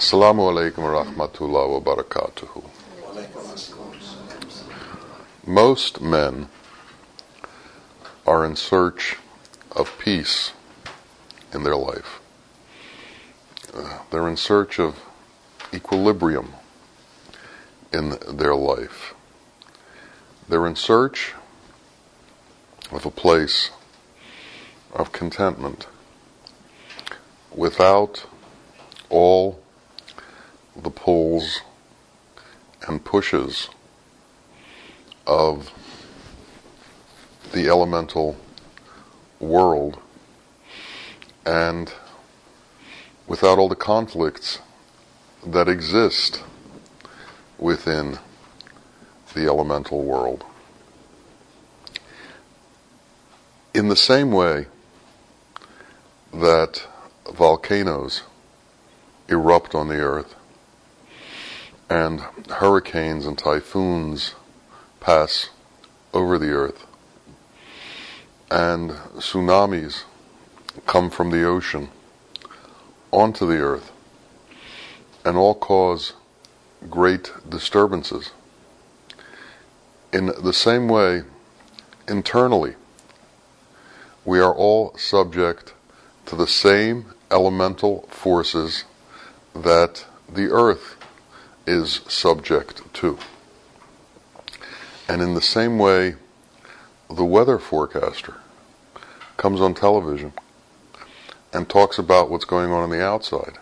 Assalamu alaikum wa rahmatullah wa barakatuhu. Most men are in search of peace in their life. Uh, they're in search of equilibrium in their life. They're in search of a place of contentment without all the pulls and pushes of the elemental world and without all the conflicts that exist within the elemental world. In the same way that volcanoes erupt on the earth and hurricanes and typhoons pass over the earth and tsunamis come from the ocean onto the earth and all cause great disturbances. In the same way, internally, we are all subject to the same elemental forces that the earth is subject to. And in the same way, the weather forecaster comes on television and talks about what's going on on the outside.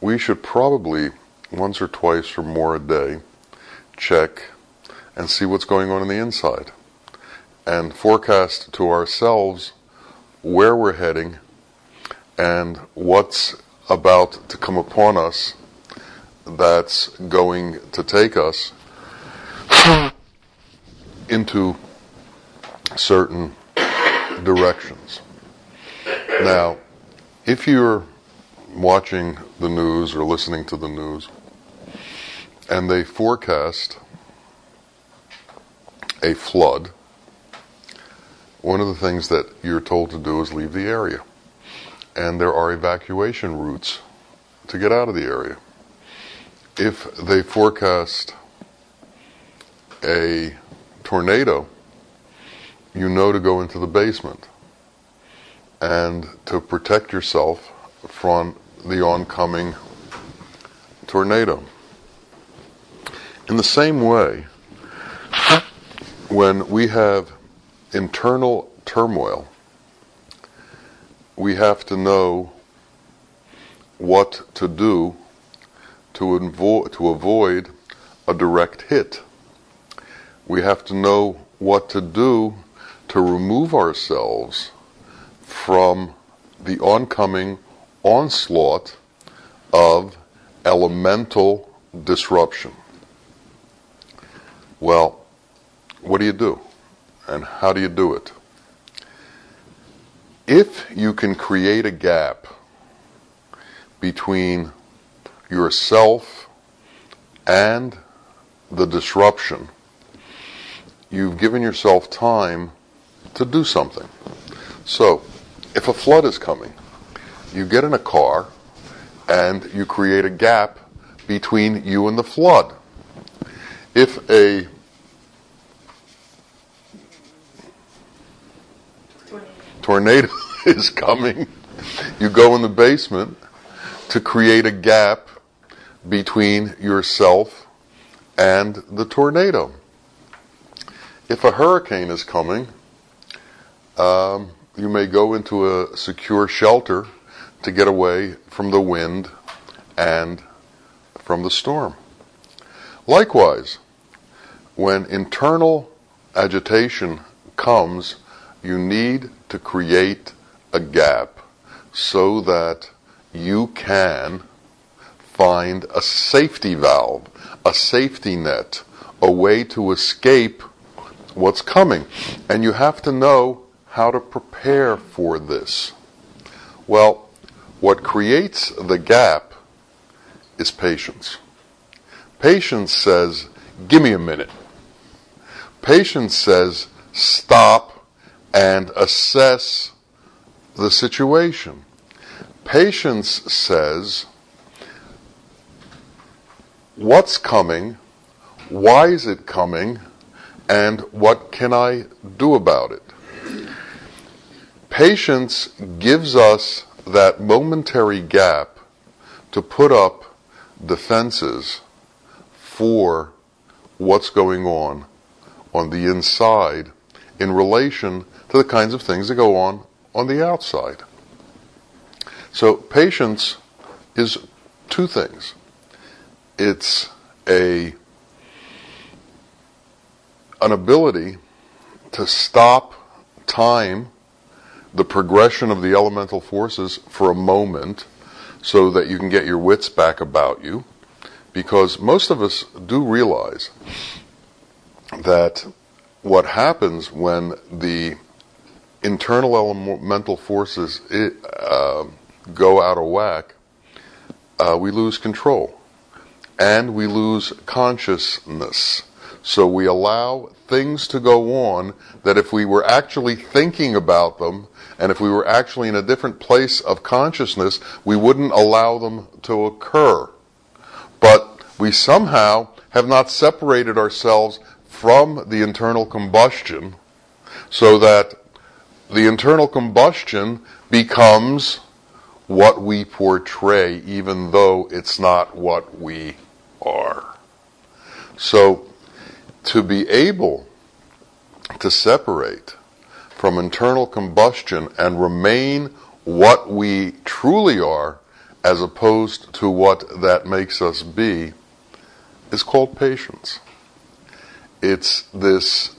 We should probably, once or twice or more a day, check and see what's going on in the inside and forecast to ourselves where we're heading and what's about to come upon us that's going to take us into certain directions. Now, if you're watching the news or listening to the news and they forecast a flood, one of the things that you're told to do is leave the area. And there are evacuation routes to get out of the area. If they forecast a tornado, you know to go into the basement and to protect yourself from the oncoming tornado. In the same way, when we have internal turmoil, we have to know what to do to, invo- to avoid a direct hit. We have to know what to do to remove ourselves from the oncoming onslaught of elemental disruption. Well, what do you do? And how do you do it? If you can create a gap between yourself and the disruption, you've given yourself time to do something. So, if a flood is coming, you get in a car and you create a gap between you and the flood. If a tornado is coming, you go in the basement to create a gap between yourself and the tornado. If a hurricane is coming, um, you may go into a secure shelter to get away from the wind and from the storm. Likewise, when internal agitation comes, you need to create a gap so that you can find a safety valve, a safety net, a way to escape what's coming. And you have to know how to prepare for this. Well, what creates the gap is patience. Patience says, give me a minute. Patience says, stop and assess the situation. Patience says, what's coming, why is it coming, and what can I do about it? Patience gives us that momentary gap to put up defenses for what's going on on the inside in relation to the kinds of things that go on on the outside. So patience is two things. It's a an ability to stop time, the progression of the elemental forces for a moment so that you can get your wits back about you. Because most of us do realize that what happens when the internal elemental forces uh, go out of whack, uh, we lose control and we lose consciousness. So we allow things to go on that if we were actually thinking about them and if we were actually in a different place of consciousness, we wouldn't allow them to occur. But we somehow have not separated ourselves from the internal combustion so that the internal combustion becomes what we portray, even though it's not what we are. So, to be able to separate from internal combustion and remain what we truly are, as opposed to what that makes us be, is called patience. It's this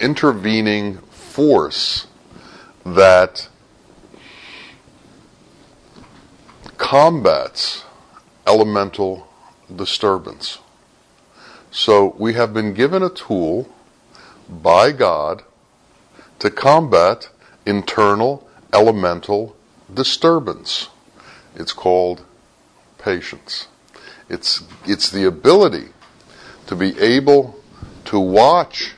intervening force that combats elemental disturbance. So we have been given a tool by God to combat internal elemental disturbance. It's called patience. It's, it's the ability to be able to watch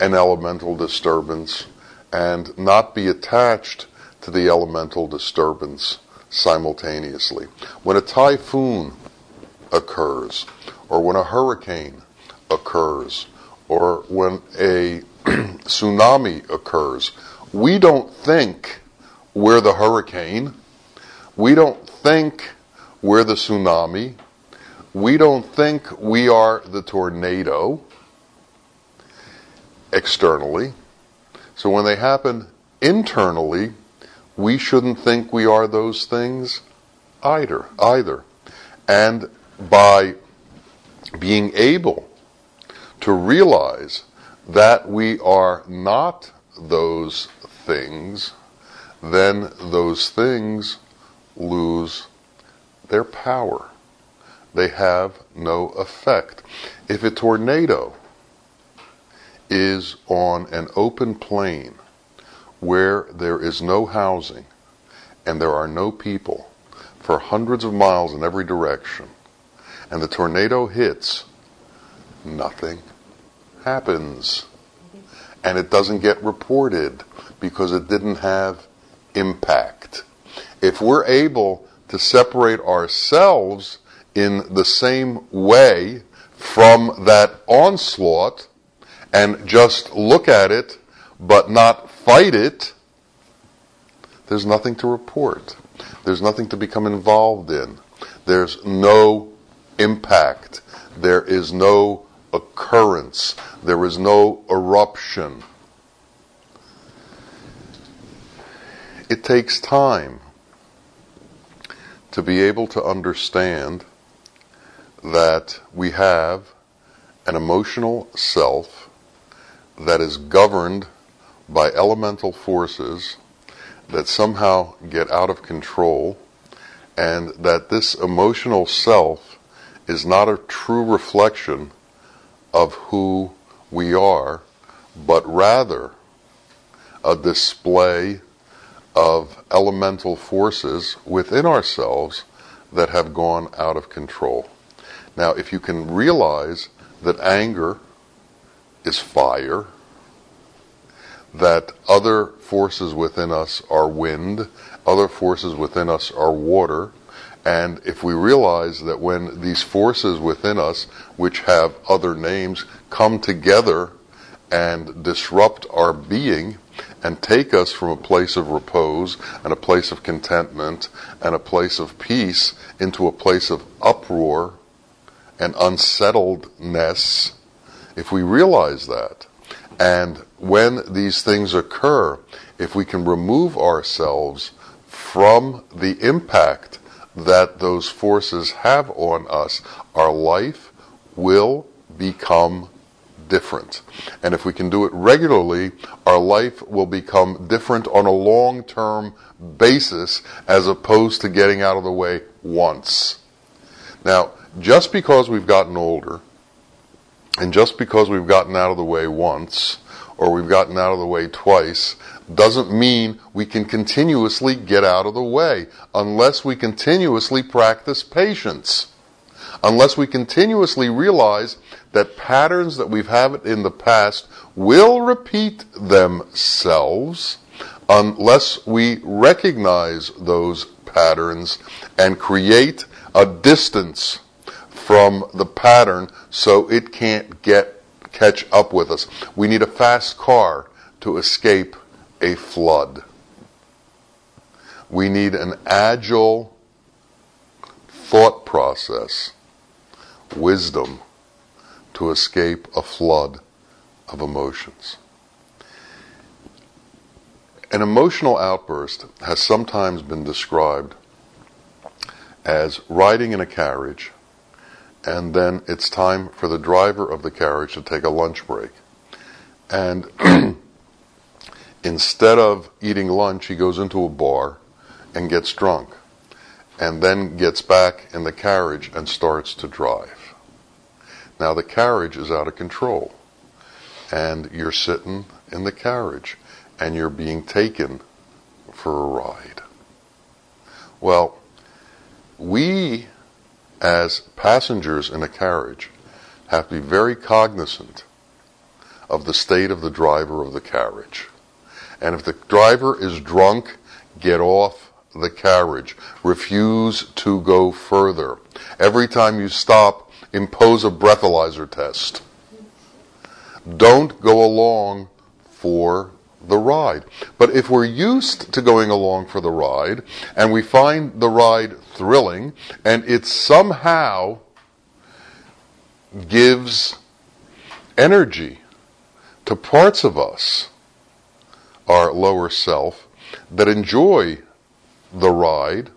an elemental disturbance and not be attached to the elemental disturbance simultaneously. When a typhoon occurs, or when a hurricane occurs, or when a tsunami occurs, we don't think we're the hurricane. We don't think we're the tsunami. We don't think we are the tornado externally. So when they happen internally, we shouldn't think we are those things either. Either, and by being able to realize that we are not those things, then those things lose their power. They have no effect. If a tornado is on an open plain where there is no housing and there are no people for hundreds of miles in every direction, and the tornado hits, nothing happens. And it doesn't get reported because it didn't have impact. If we're able to separate ourselves in the same way from that onslaught and just look at it but not fight it, there's nothing to report. There's nothing to become involved in. There's no impact. There is no occurrence. There is no eruption. It takes time to be able to understand that we have an emotional self that is governed by elemental forces that somehow get out of control, and that this emotional self is not a true reflection of who we are, but rather a display of elemental forces within ourselves that have gone out of control. Now, if you can realize that anger is fire, that other forces within us are wind, other forces within us are water, And if we realize that when these forces within us, which have other names, come together and disrupt our being and take us from a place of repose and a place of contentment and a place of peace into a place of uproar and unsettledness, if we realize that, and when these things occur, if we can remove ourselves from the impact that those forces have on us, our life will become different. And if we can do it regularly, our life will become different on a long term basis as opposed to getting out of the way once. Now, just because we've gotten older, and just because we've gotten out of the way once, or we've gotten out of the way twice, doesn't mean we can continuously get out of the way unless we continuously practice patience. Unless we continuously realize that patterns that we've had in the past will repeat themselves unless we recognize those patterns and create a distance from the pattern so it can't get catch up with us. We need a fast car to escape a flood. We need an agile thought process, wisdom to escape a flood of emotions. An emotional outburst has sometimes been described as riding in a carriage and then it's time for the driver of the carriage to take a lunch break. And instead of eating lunch, he goes into a bar and gets drunk, and then gets back in the carriage and starts to drive. Now the carriage is out of control, and you're sitting in the carriage, and you're being taken for a ride. Well, we as passengers in a carriage have to be very cognizant of the state of the driver of the carriage. And if the driver is drunk, get off the carriage. Refuse to go further. Every time you stop, impose a breathalyzer test. Don't go along for the ride. But if we're used to going along for the ride and we find the ride thrilling and it somehow gives energy to parts of us, our lower self, that enjoy the ride,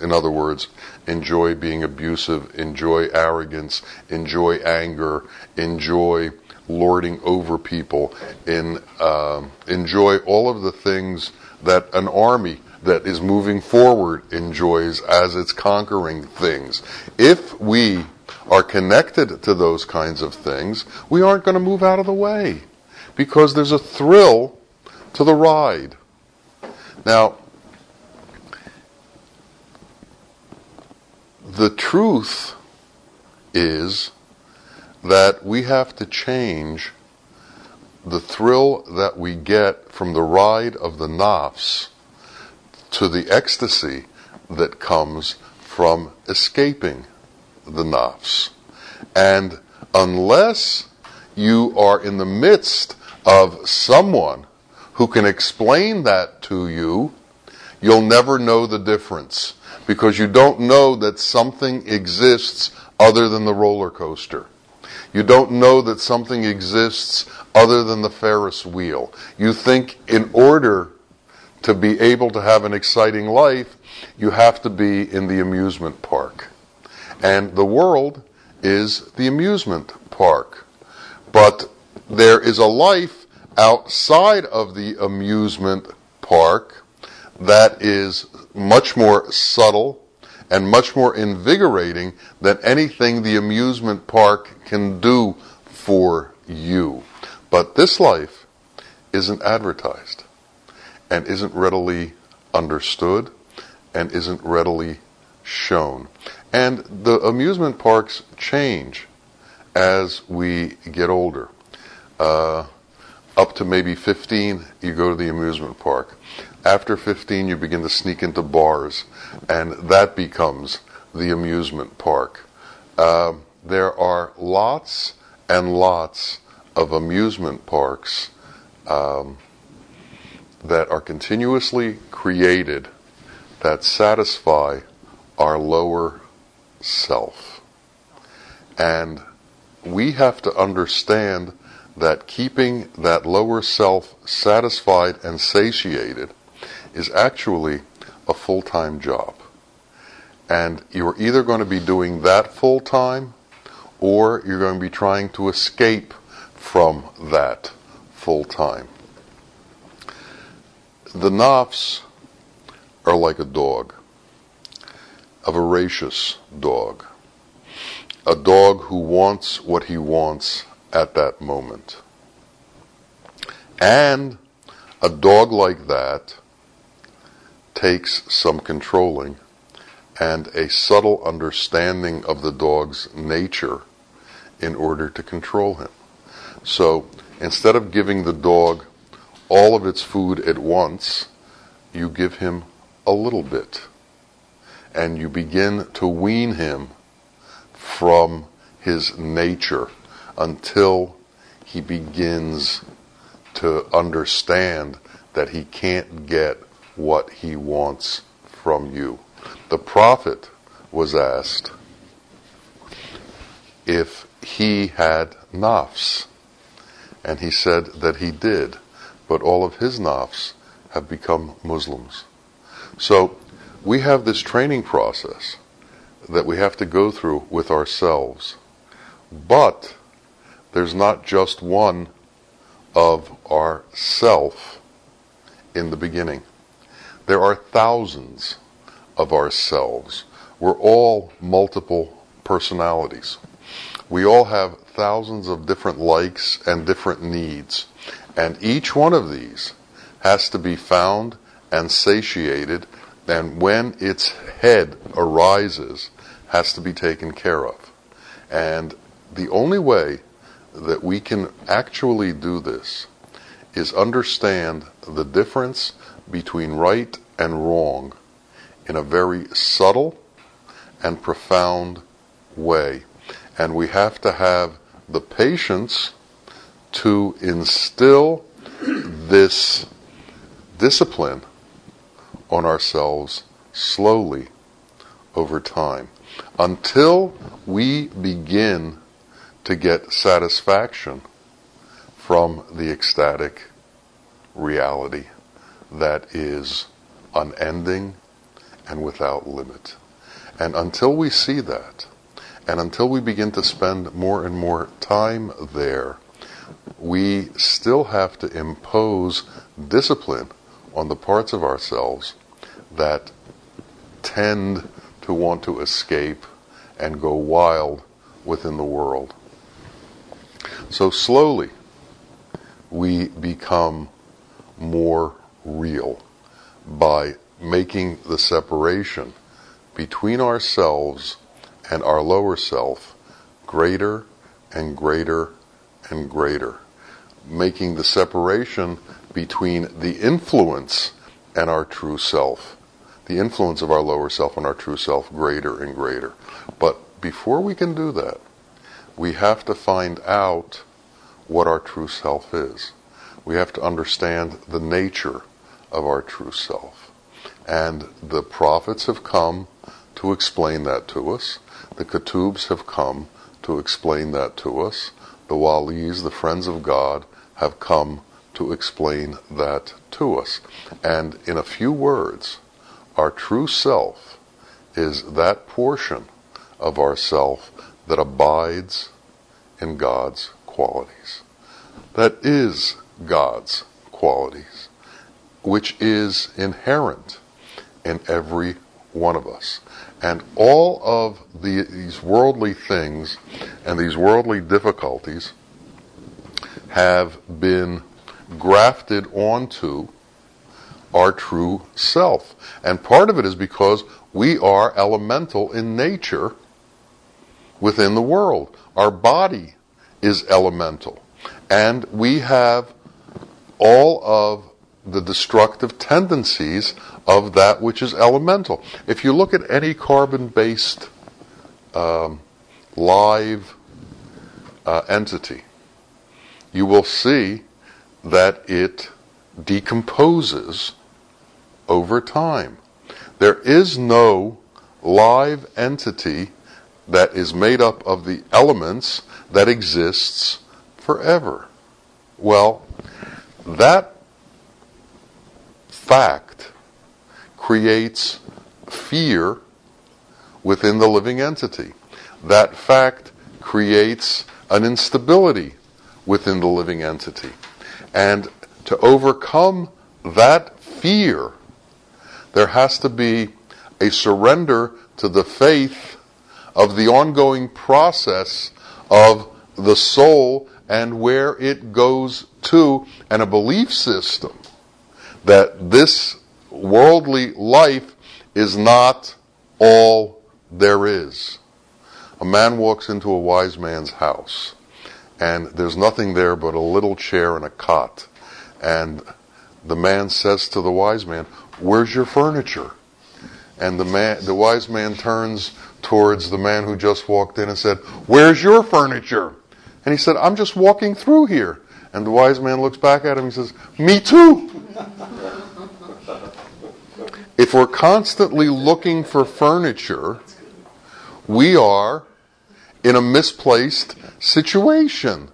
in other words, enjoy being abusive, enjoy arrogance, enjoy anger, enjoy lording over people, in um, enjoy all of the things that an army that is moving forward enjoys as it's conquering things. If we are connected to those kinds of things, we aren't going to move out of the way because there's a thrill to the ride. Now, the truth is that we have to change the thrill that we get from the ride of the nafs to the ecstasy that comes from escaping the nafs. And unless you are in the midst of someone who can explain that to you, you'll never know the difference because you don't know that something exists other than the roller coaster. You don't know that something exists other than the Ferris wheel. You think in order to be able to have an exciting life, you have to be in the amusement park. And the world is the amusement park. But there is a life outside of the amusement park that is much more subtle and much more invigorating than anything the amusement park can do for you. But this life isn't advertised and isn't readily understood and isn't readily shown. And the amusement parks change as we get older. Uh, up to maybe 15, you go to the amusement park. After 15, you begin to sneak into bars, and that becomes the amusement park. Uh, there are lots and lots of amusement parks um, that are continuously created that satisfy our lower self. And we have to understand that keeping that lower self satisfied and satiated is actually a full time job. And you're either going to be doing that full time or you're going to be trying to escape from that full time. The nafs are like a dog, a voracious dog, a dog who wants what he wants at that moment. And a dog like that takes some controlling and a subtle understanding of the dog's nature in order to control him. So instead of giving the dog all of its food at once, you give him a little bit. And you begin to wean him from his nature until he begins to understand that he can't get what he wants from you. The prophet was asked if he had nafs, and he said that he did, but all of his nafs have become Muslims. So we have this training process that we have to go through with ourselves. But there's not just one of our self in the beginning. There are thousands of ourselves. We're all multiple personalities. We all have thousands of different likes and different needs. And each one of these has to be found and satiated, and when its head arises, has to be taken care of. And the only way that we can actually do this is understand the difference between right and wrong in a very subtle and profound way. And we have to have the patience to instill this discipline on ourselves slowly over time until we begin to get satisfaction from the ecstatic reality that is unending and without limit. And until we see that, and until we begin to spend more and more time there, we still have to impose discipline on the parts of ourselves that tend to want to escape and go wild within the world. So slowly, we become more real by making the separation between ourselves and our lower self greater and greater and greater. Making the separation between the influence and our true self, the influence of our lower self and our true self greater and greater. But before we can do that, we have to find out what our true self is. We have to understand the nature of our true self. And the prophets have come to explain that to us. The Ketubs have come to explain that to us. The Walis, the friends of God, have come to explain that to us. And in a few words, our true self is that portion of ourself that abides in God's qualities. That is God's qualities, which is inherent in every one of us. And all of the, these worldly things and these worldly difficulties have been grafted onto our true self. And part of it is because we are elemental in nature within the world. Our body is elemental. And we have all of the destructive tendencies of that which is elemental. If you look at any carbon based um, live uh, entity, you will see that it decomposes over time. There is no live entity that is made up of the elements that exists forever. Well, that fact creates fear within the living entity. That fact creates an instability within the living entity. And to overcome that fear, there has to be a surrender to the faith of the ongoing process of the soul and where it goes to, and a belief system that this worldly life is not all there is. A man walks into a wise man's house, and there's nothing there but a little chair and a cot. And the man says to the wise man, Where's your furniture? And the man, the wise man turns towards the man who just walked in and said, Where's your furniture? And he said, I'm just walking through here. And the wise man looks back at him and says, Me too. If we're constantly looking for furniture, we are in a misplaced situation.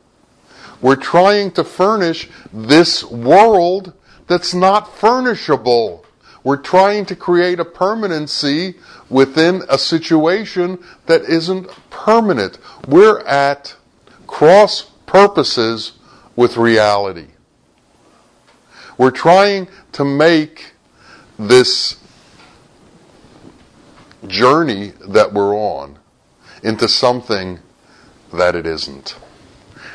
We're trying to furnish this world that's not furnishable. We're trying to create a permanency within a situation that isn't permanent. We're at cross purposes with reality. We're trying to make this journey that we're on into something that it isn't,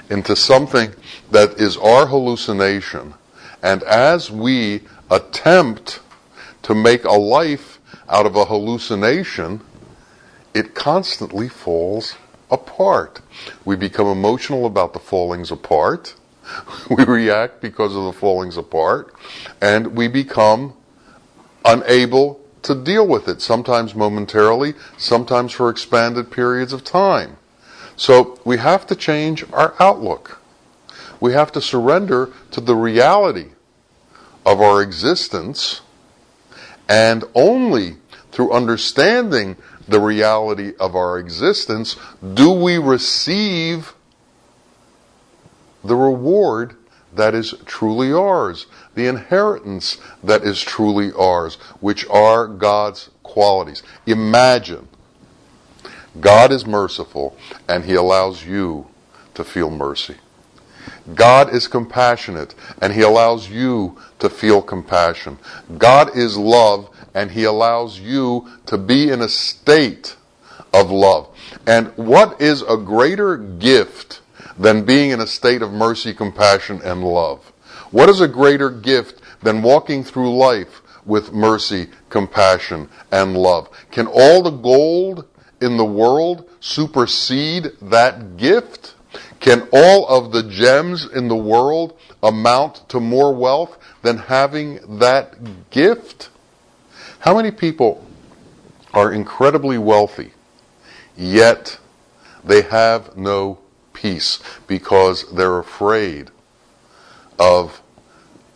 into something that is our hallucination. And as we attempt to make a life out of a hallucination, it constantly falls apart. We become emotional about the fallings apart. We react because of the fallings apart. And we become unable to deal with it, sometimes momentarily, sometimes for expanded periods of time. So we have to change our outlook. We have to surrender to the reality of our existence, and only through understanding the reality of our existence, do we receive the reward that is truly ours, the inheritance that is truly ours, which are God's qualities. Imagine God is merciful and He allows you to feel mercy. God is compassionate and He allows you to feel compassion. God is love and He allows you to be in a state of love. And what is a greater gift than being in a state of mercy, compassion, and love? What is a greater gift than walking through life with mercy, compassion, and love? Can all the gold in the world supersede that gift? Can all of the gems in the world amount to more wealth than having that gift? How many people are incredibly wealthy, yet they have no peace because they're afraid of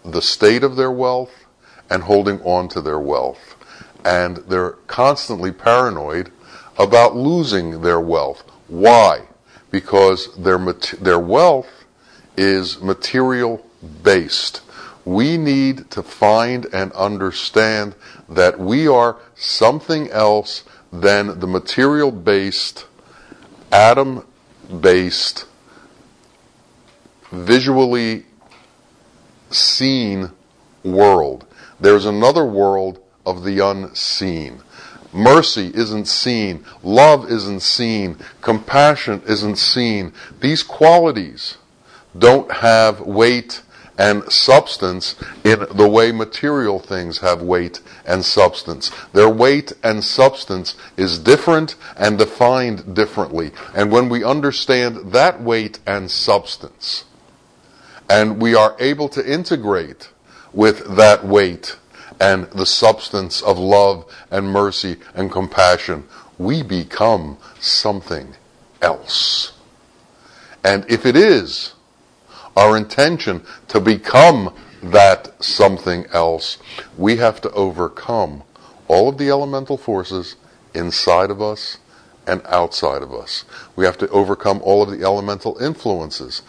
the state of their wealth and holding on to their wealth. And they're constantly paranoid about losing their wealth. Why? Because their, their wealth is material based. We need to find and understand that we are something else than the material based, atom based, visually seen world. There's another world of the unseen. Mercy isn't seen. Love isn't seen. Compassion isn't seen. These qualities don't have weight and substance in the way material things have weight and substance. Their weight and substance is different and defined differently. And when we understand that weight and substance, and we are able to integrate with that weight and the substance of love and mercy and compassion, we become something else. And if it is our intention to become that something else, we have to overcome all of the elemental forces inside of us and outside of us. We have to overcome all of the elemental influences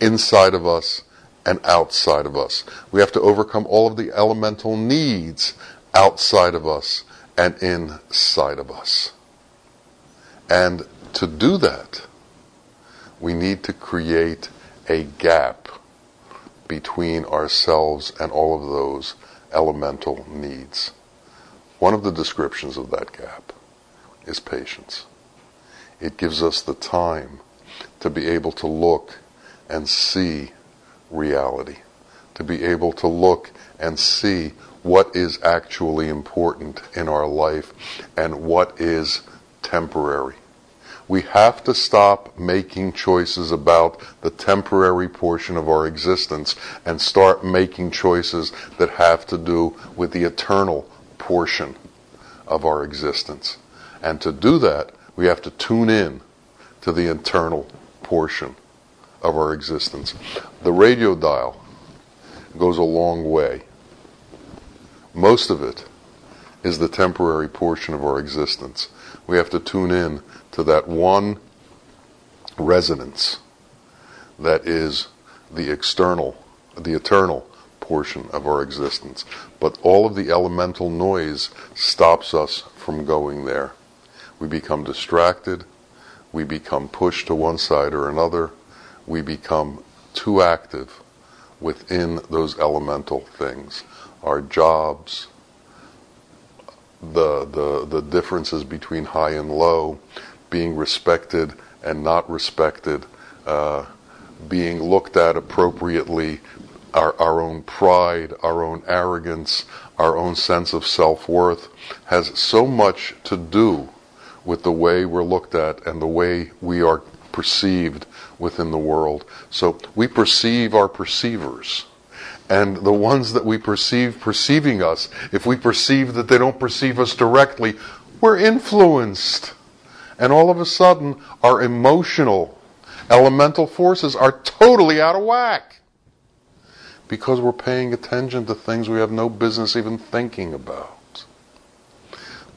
inside of us and outside of us. We have to overcome all of the elemental needs outside of us and inside of us. And to do that, we need to create a gap between ourselves and all of those elemental needs. One of the descriptions of that gap is patience. It gives us the time to be able to look and see reality, to be able to look and see what is actually important in our life and what is temporary. We have to stop making choices about the temporary portion of our existence and start making choices that have to do with the eternal portion of our existence. And to do that, we have to tune in to the internal portion of our existence. The radio dial goes a long way. Most of it is the temporary portion of our existence. We have to tune in to that one resonance that is the external, the eternal portion of our existence. But all of the elemental noise stops us from going there. We become distracted. We become pushed to one side or another. We become too active within those elemental things. Our jobs, the, the, the differences between high and low, being respected and not respected, uh, being looked at appropriately, our, our own pride, our own arrogance, our own sense of self worth has so much to do with the way we're looked at and the way we are perceived within the world. So we perceive our perceivers. And the ones that we perceive perceiving us, if we perceive that they don't perceive us directly, we're influenced. And all of a sudden, our emotional, elemental forces are totally out of whack. Because we're paying attention to things we have no business even thinking about.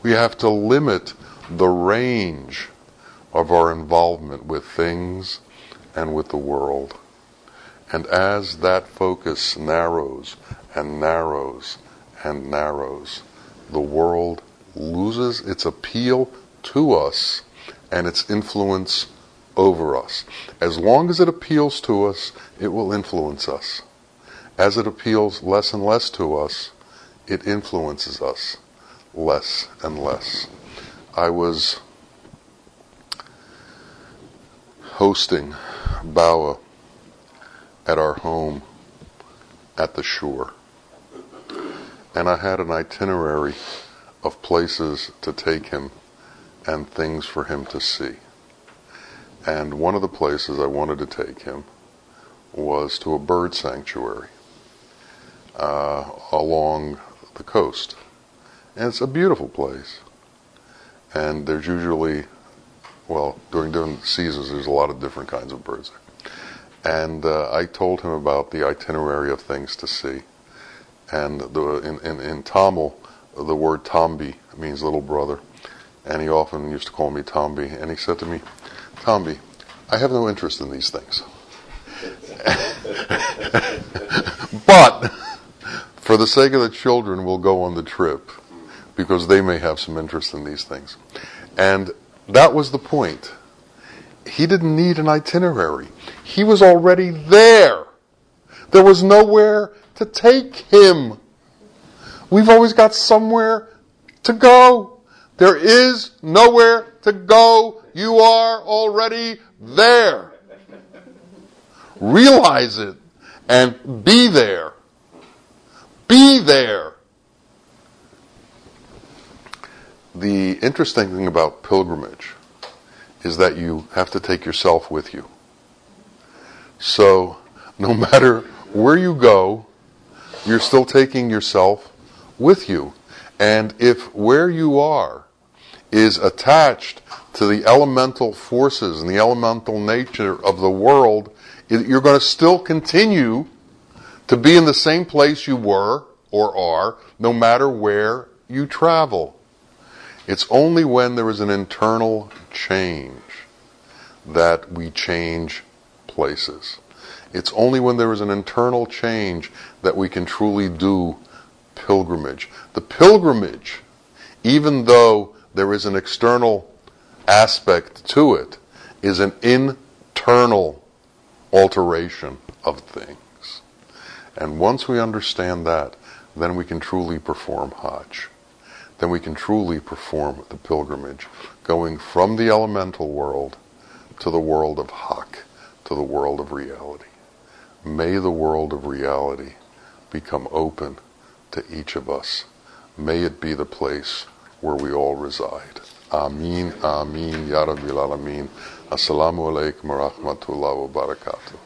We have to limit the range of our involvement with things and with the world. And as that focus narrows and narrows and narrows, the world loses its appeal to us and its influence over us. As long as it appeals to us, it will influence us. As it appeals less and less to us, it influences us less and less. I was hosting Bawa at our home at the shore. And I had an itinerary of places to take him and things for him to see. And one of the places I wanted to take him was to a bird sanctuary uh, along the coast. And it's a beautiful place and there's usually, well, during different seasons, there's a lot of different kinds of birds. There. And uh, I told him about the itinerary of things to see. And the, in, in, in Tamil, the word Tambi means little brother. And he often used to call me Tambi, And he said to me, Tambi, I have no interest in these things. but for the sake of the children, we'll go on the trip because they may have some interest in these things. And that was the point. He didn't need an itinerary. He was already there. There was nowhere to take him. We've always got somewhere to go. There is nowhere to go. You are already there. Realize it and be there. Be there. the interesting thing about pilgrimage is that you have to take yourself with you. So, no matter where you go, you're still taking yourself with you. And if where you are is attached to the elemental forces and the elemental nature of the world, you're going to still continue to be in the same place you were or are, no matter where you travel. It's only when there is an internal change that we change places. It's only when there is an internal change that we can truly do pilgrimage. The pilgrimage, even though there is an external aspect to it, is an internal alteration of things. And once we understand that, then we can truly perform Hajj. Then we can truly perform the pilgrimage, going from the elemental world to the world of Hak, to the world of reality. May the world of reality become open to each of us. May it be the place where we all reside. Amin, amin, ya rabbil alameen. Assalamu alaikum wa rahmatullahi wa barakatuh.